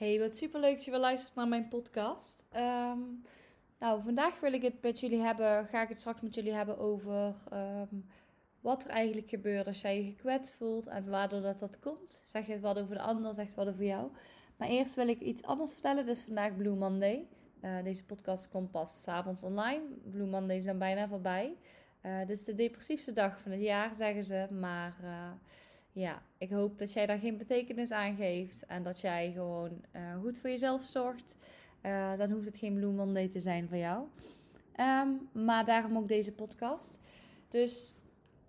Hey, wat super leuk dat je weer luistert naar mijn podcast. Ehm, nou, vandaag wil ik het met jullie hebben, ga ik het straks met jullie hebben over ehm, wat er eigenlijk gebeurt als jij je gekwetst voelt en waardoor dat, dat komt. Zeg je wat over de ander, zeg je wat over jou. Maar eerst wil ik iets anders vertellen. Dus vandaag Blue Monday. Uh, deze podcast komt pas s'avonds online. Blue Monday zijn bijna voorbij. Uh, dit is de depressiefste dag van het jaar, zeggen ze. Maar... Uh, ja, ik hoop dat jij daar geen betekenis aan geeft en dat jij gewoon uh, goed voor jezelf zorgt. Uh, dan hoeft het geen Blue Monday te zijn voor jou. Um, maar daarom ook deze podcast. Dus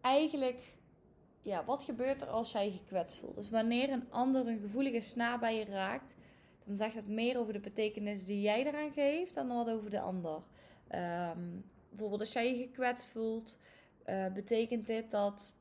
eigenlijk, ja, wat gebeurt er als jij je gekwetst voelt? Dus wanneer een ander een gevoelige snaar bij je raakt, dan zegt het meer over de betekenis die jij eraan geeft dan wat over de ander. Um, bijvoorbeeld als jij je gekwetst voelt, uh, betekent dit dat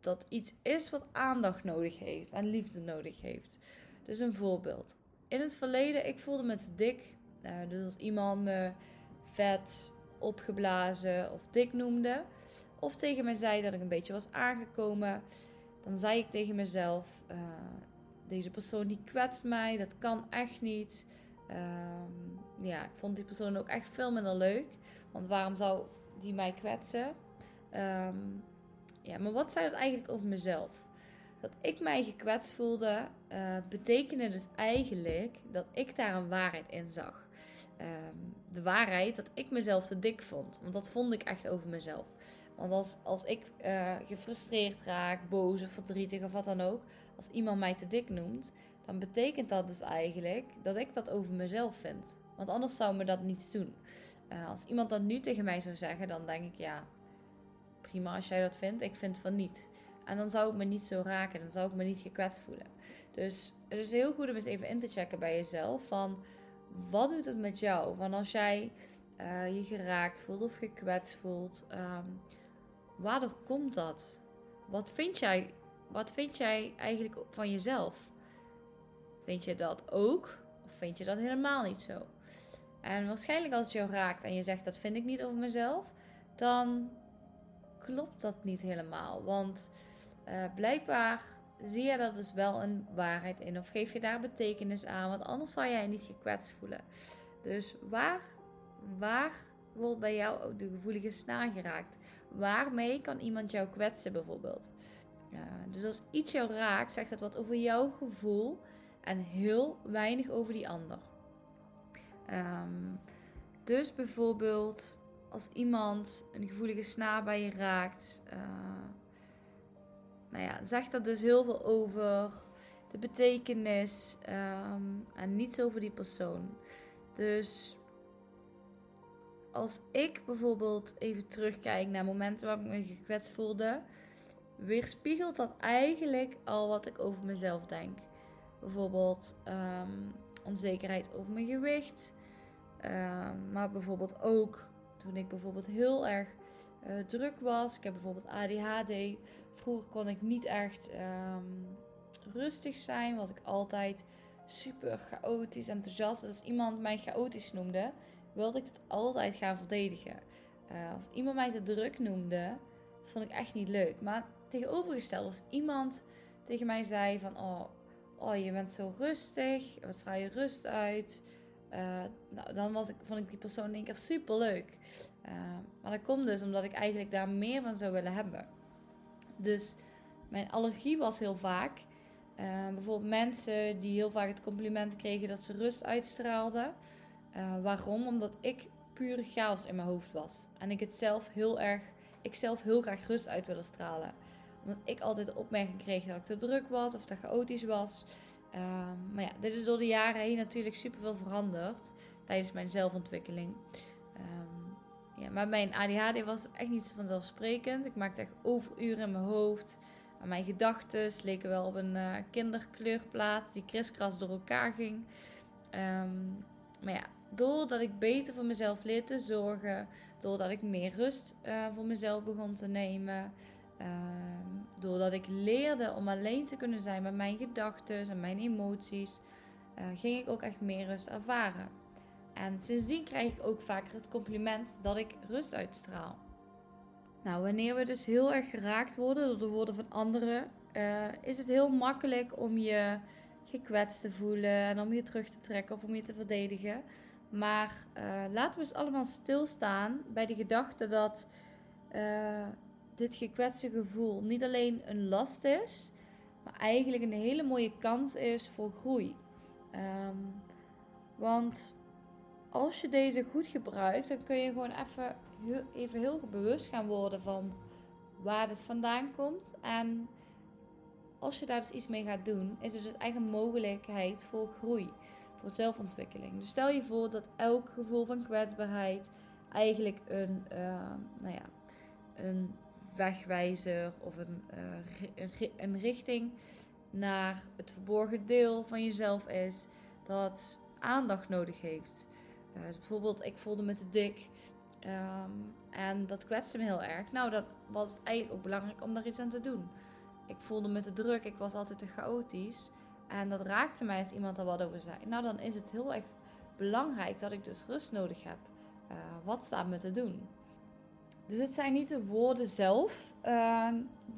dat iets is wat aandacht nodig heeft en liefde nodig heeft. Dus een voorbeeld. In het verleden, ik voelde me te dik. Uh, dus als iemand me vet, opgeblazen of dik noemde, of tegen mij zei dat ik een beetje was aangekomen, dan zei ik tegen mezelf: uh, deze persoon die kwetst mij, dat kan echt niet. Uh, ja, ik vond die persoon ook echt veel minder leuk. Want waarom zou die mij kwetsen? Um, ja, maar wat zei dat eigenlijk over mezelf? Dat ik mij gekwetst voelde, uh, betekende dus eigenlijk dat ik daar een waarheid in zag. Um, de waarheid dat ik mezelf te dik vond. Want dat vond ik echt over mezelf. Want als, als ik uh, gefrustreerd raak, boos of verdrietig of wat dan ook, als iemand mij te dik noemt, dan betekent dat dus eigenlijk dat ik dat over mezelf vind. Want anders zou me dat niets doen. Uh, als iemand dat nu tegen mij zou zeggen, dan denk ik ja, prima als jij dat vindt. Ik vind van niet. En dan zou ik me niet zo raken. Dan zou ik me niet gekwetst voelen. Dus het is heel goed om eens even in te checken bij jezelf. Van wat doet het met jou? Van als jij uh, je geraakt voelt of gekwetst voelt. Um, waardoor komt dat? Wat vind jij, wat vind jij eigenlijk van jezelf? Vind je dat ook? Of vind je dat helemaal niet zo? En waarschijnlijk als het jou raakt en je zegt dat vind ik niet over mezelf, dan klopt dat niet helemaal. Want uh, blijkbaar zie je dat dus wel een waarheid in. Of geef je daar betekenis aan. Want anders zal jij je niet gekwetst voelen. Dus waar, waar wordt bij jou ook de gevoelige snaar geraakt? Waarmee kan iemand jou kwetsen bijvoorbeeld? dus als iets jou raakt, zegt dat wat over jouw gevoel en heel weinig over die ander. Um, dus bijvoorbeeld als iemand een gevoelige snaar bij je raakt, uh, nou ja, zegt dat dus heel veel over de betekenis um, en niets over die persoon. Dus als ik bijvoorbeeld even terugkijk naar momenten waar ik me gekwetst voelde, weerspiegelt dat eigenlijk al wat ik over mezelf denk. Bijvoorbeeld um, onzekerheid over mijn gewicht, um, maar bijvoorbeeld ook toen ik bijvoorbeeld heel erg uh, druk was. Ik heb bijvoorbeeld ADHD. Vroeger kon ik niet echt um, rustig zijn. Was ik altijd super chaotisch, enthousiast. Als iemand mij chaotisch noemde, wilde ik het altijd gaan verdedigen. Uh, als iemand mij te druk noemde, vond ik echt niet leuk. Maar tegenovergesteld, als iemand tegen mij zei van... Oh, oh je bent zo rustig. Wat straal je rust uit? Uh, nou, dan was ik, vond ik die persoon in één keer super leuk. Uh, maar dat komt dus omdat ik eigenlijk daar meer van zou willen hebben. Dus mijn allergie was heel vaak. Uh, bijvoorbeeld mensen die heel vaak het compliment kregen dat ze rust uitstraalden. waarom? Omdat ik pure chaos in mijn hoofd was. En ik het zelf heel erg, ik zelf heel graag rust uit wilde stralen. Omdat ik altijd de opmerking kreeg dat ik te druk was of te chaotisch was. Um, maar ja, dit is door de jaren heen natuurlijk super veel veranderd tijdens mijn zelfontwikkeling. Um, ja, maar mijn ADHD was echt niet vanzelfsprekend. Ik maakte echt overuren in mijn hoofd. Mijn gedachten leken wel op een uh, kinderkleurplaat die kriskras door elkaar ging. Um, maar ja, doordat ik beter voor mezelf leerde te zorgen, doordat ik meer rust uh, voor mezelf begon te nemen, Ehm, doordat ik leerde om alleen te kunnen zijn met mijn gedachten en mijn emoties, uh, ging ik ook echt meer rust ervaren. En sindsdien krijg ik ook vaker het compliment dat ik rust uitstraal. Nou, wanneer we dus heel erg geraakt worden door de woorden van anderen, uh, is het heel makkelijk om je gekwetst te voelen en om je terug te trekken of om je te verdedigen. Maar uh, laten we eens allemaal stilstaan bij de gedachte dat dit gekwetste gevoel niet alleen een last is, maar eigenlijk een hele mooie kans is voor groei. Um, want als je deze goed gebruikt, dan kun je gewoon even heel, even heel bewust gaan worden van waar het vandaan komt. En als je daar dus iets mee gaat doen, is het dus eigen mogelijkheid voor groei, voor zelfontwikkeling. Dus stel je voor dat elk gevoel van kwetsbaarheid eigenlijk een, uh, nou ja, een wegwijzer of een, uh, een richting naar het verborgen deel van jezelf is dat aandacht nodig heeft. Uh, dus bijvoorbeeld, ik voelde me te dik um, en dat kwetste me heel erg. Nou, dan was het eigenlijk ook belangrijk om daar iets aan te doen. Ik voelde me te druk, ik was altijd te chaotisch. En dat raakte mij als iemand er wat over zei. Nou, dan is het heel erg belangrijk dat ik dus rust nodig heb. Uh, wat staat me te doen? Dus het zijn niet de woorden zelf uh,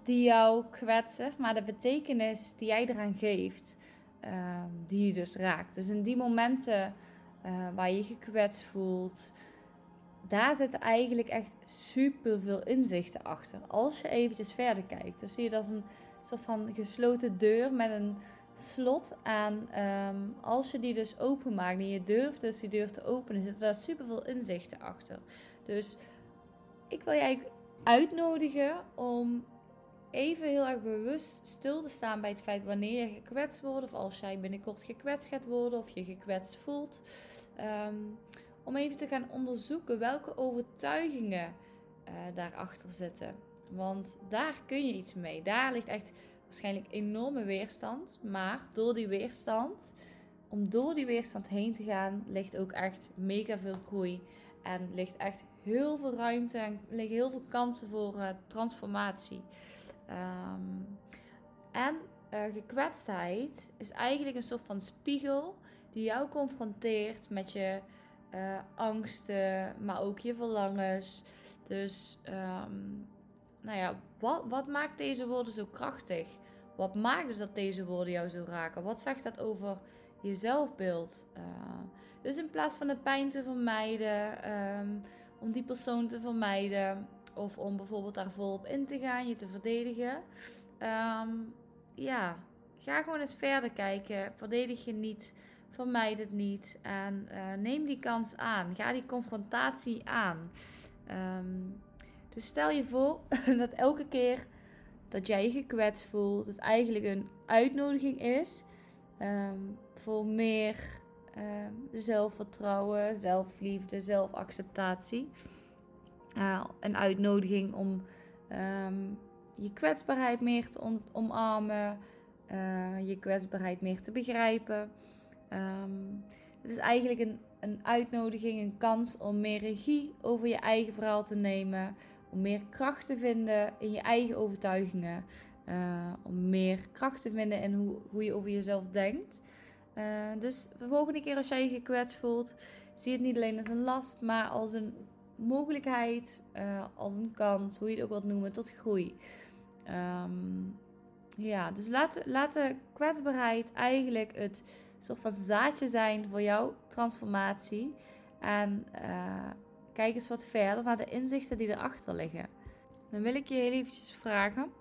die jou kwetsen, maar de betekenis die jij eraan geeft, uh, die je dus raakt. Dus in die momenten uh, waar je gekwetst voelt, daar zitten eigenlijk echt super veel inzichten achter. Als je eventjes verder kijkt, dan zie je dat een soort van gesloten deur met een slot aan. Um, als je die dus openmaakt en je durft dus die deur te openen, zitten daar super veel inzichten achter. Dus ik wil jij uitnodigen om even heel erg bewust stil te staan bij het feit wanneer je gekwetst wordt, of als jij binnenkort gekwetst gaat worden, of je gekwetst voelt. Um, om even te gaan onderzoeken welke overtuigingen uh, daarachter zitten. Want daar kun je iets mee. Daar ligt echt waarschijnlijk enorme weerstand. Maar door die weerstand, om door die weerstand heen te gaan, ligt ook echt mega veel groei. En ligt echt heel veel ruimte en liggen heel veel kansen voor uh, transformatie. Um, en uh, gekwetstheid is eigenlijk een soort van spiegel die jou confronteert met je uh, angsten, maar ook je verlangens. Dus, um, nou ja, wat, wat maakt deze woorden zo krachtig? Wat maakt dus dat deze woorden jou zo raken? Wat zegt dat over je zelfbeeld? Uh, dus in plaats van de pijn te vermijden, um, om die persoon te vermijden, of om bijvoorbeeld daar volop in te gaan, je te verdedigen. Um, ja, ga gewoon eens verder kijken. Verdedig je niet vermijd het niet. En uh, neem die kans aan. Ga die confrontatie aan. Um, dus stel je voor dat elke keer dat jij je gekwetst voelt, het eigenlijk een uitnodiging is um, voor meer um, zelfvertrouwen, zelfliefde, zelfacceptatie. Uh, een uitnodiging om je kwetsbaarheid meer te omarmen, uh, je kwetsbaarheid meer te begrijpen. Het is eigenlijk een, een uitnodiging, een kans om meer regie over je eigen verhaal te nemen. Om meer kracht te vinden in je eigen overtuigingen. Uh, om meer kracht te vinden in hoe, hoe je over jezelf denkt. Uh, dus de volgende keer als jij je gekwetst voelt, zie het niet alleen als een last, maar als een mogelijkheid, uh, als een kans, hoe je het ook wilt noemen, tot groei. Um, ja, dus laat, laat de kwetsbaarheid eigenlijk het soort van zaadje zijn voor jouw transformatie. En kijk eens wat verder naar de inzichten die erachter liggen. Dan wil ik je heel eventjes vragen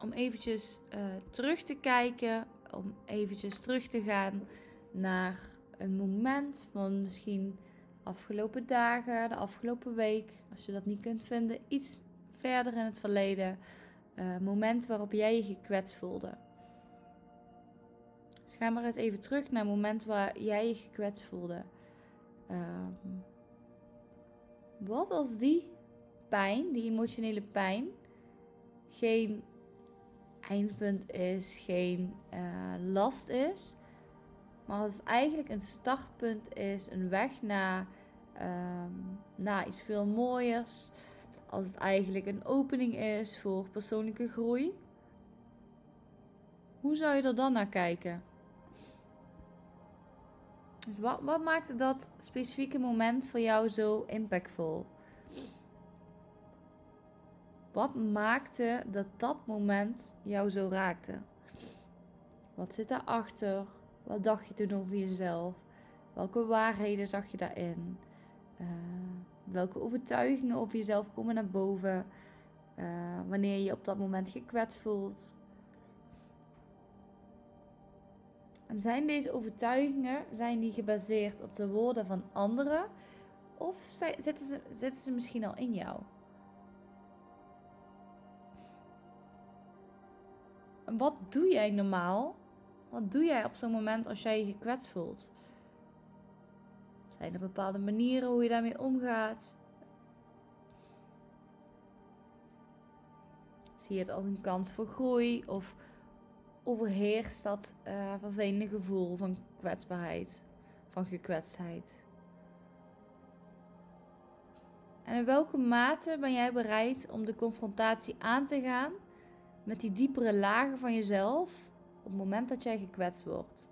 om eventjes uh, terug te kijken, om eventjes terug te gaan naar een moment van misschien afgelopen dagen, de afgelopen week, als je dat niet kunt vinden, iets verder in het verleden, uh, moment waarop jij je gekwetst voelde. Dus ga maar eens even terug naar het moment waar jij je gekwetst voelde. Um, wat als die pijn, die emotionele pijn, geen eindpunt is, geen uh, last is, maar als het eigenlijk een startpunt is, een weg naar, um, naar iets veel mooiers, als het eigenlijk een opening is voor persoonlijke groei, hoe zou je er dan naar kijken? Dus wat, wat maakte dat specifieke moment voor jou zo impactvol? Wat maakte dat dat moment jou zo raakte? Wat zit daarachter? Wat dacht je toen over jezelf? Welke waarheden zag je daarin? Uh, welke overtuigingen over jezelf komen naar boven? Uh, wanneer je je op dat moment gekwetst voelt. En zijn deze overtuigingen zijn die gebaseerd op de woorden van anderen? Of zitten ze, zitten ze misschien al in jou? En wat doe jij normaal? Wat doe jij op zo'n moment als jij je gekwetst voelt? Zijn er bepaalde manieren hoe je daarmee omgaat? Zie je het als een kans voor groei of overheerst dat uh, vervelende gevoel van kwetsbaarheid, van gekwetstheid? En in welke mate ben jij bereid om de confrontatie aan te gaan met die diepere lagen van jezelf op het moment dat jij gekwetst wordt?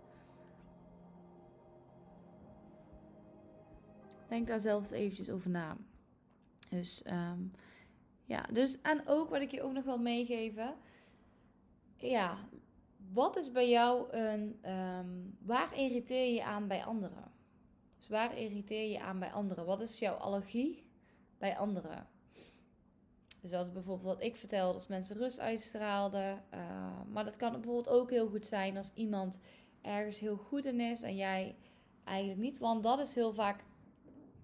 Denk daar zelfs eventjes over na. Dus um, ja, dus en ook wat ik je ook nog wil meegeven. Ja, wat is bij jou een. Um, waar irriteer je aan bij anderen? Dus waar irriteer je aan bij anderen? Wat is jouw allergie bij anderen? Dus als bijvoorbeeld wat ik vertelde, als mensen rust uitstraalden. Uh, maar dat kan bijvoorbeeld ook heel goed zijn als iemand ergens heel goed in is en jij eigenlijk niet. Want dat is heel vaak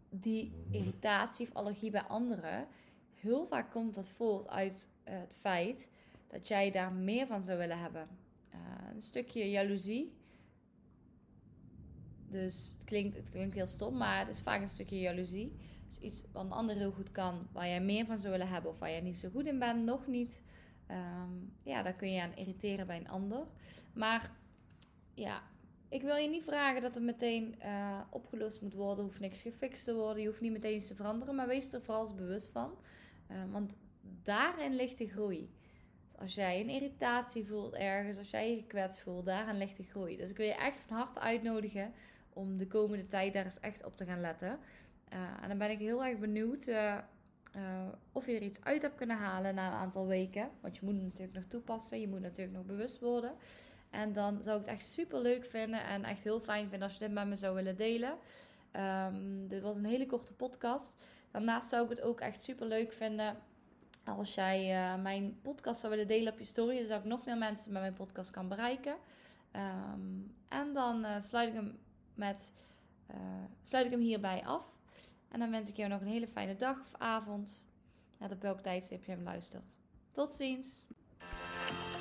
die irritatie of allergie bij anderen. Heel vaak komt dat voort uit het feit dat jij daar meer van zou willen hebben. Uh, een stukje jaloezie. Dus het klinkt, het klinkt heel stom, maar het is vaak een stukje jaloezie. Dus iets wat een ander heel goed kan, waar jij meer van zou willen hebben of waar jij niet zo goed in bent, nog niet. Um, ja, daar kun je aan irriteren bij een ander. Maar ja, ik wil je niet vragen dat het meteen uh, opgelost moet worden. Hoeft niks gefixt te worden. Je hoeft niet meteen iets te veranderen. Maar wees er vooral bewust van. Uh, want daarin ligt de groei. Als jij een irritatie voelt ergens, als jij je gekwetst voelt, daarin ligt de groei. Dus ik wil je echt van harte uitnodigen om de komende tijd daar eens echt op te gaan letten. Uh, en dan ben ik heel erg benieuwd uh, uh, of je er iets uit hebt kunnen halen na een aantal weken. Want je moet het natuurlijk nog toepassen, je moet natuurlijk nog bewust worden. En dan zou ik het echt super leuk vinden en echt heel fijn vinden als je dit met me zou willen delen. Um, dit was een hele korte podcast. Daarnaast zou ik het ook echt super leuk vinden als jij uh, mijn podcast zou willen delen op je story. Zou ik nog meer mensen met mijn podcast kan bereiken. Um, en dan uh, sluit, ik hem met, uh, sluit ik hem hierbij af. En dan wens ik jou nog een hele fijne dag of avond. Net op welk tijdstip je hem luistert. Tot ziens!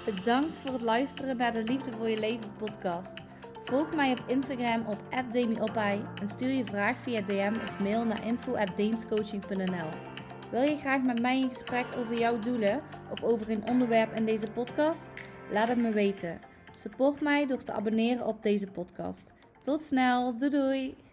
Bedankt voor het luisteren naar de Liefde voor je Leven podcast. Volg mij op Instagram op @demiopai en stuur je vraag via DM of mail naar info@deemscoaching.nl. Wil je graag met mij in gesprek over jouw doelen of over een onderwerp in deze podcast? Laat het me weten. Support mij door te abonneren op deze podcast. Tot snel, doei doei!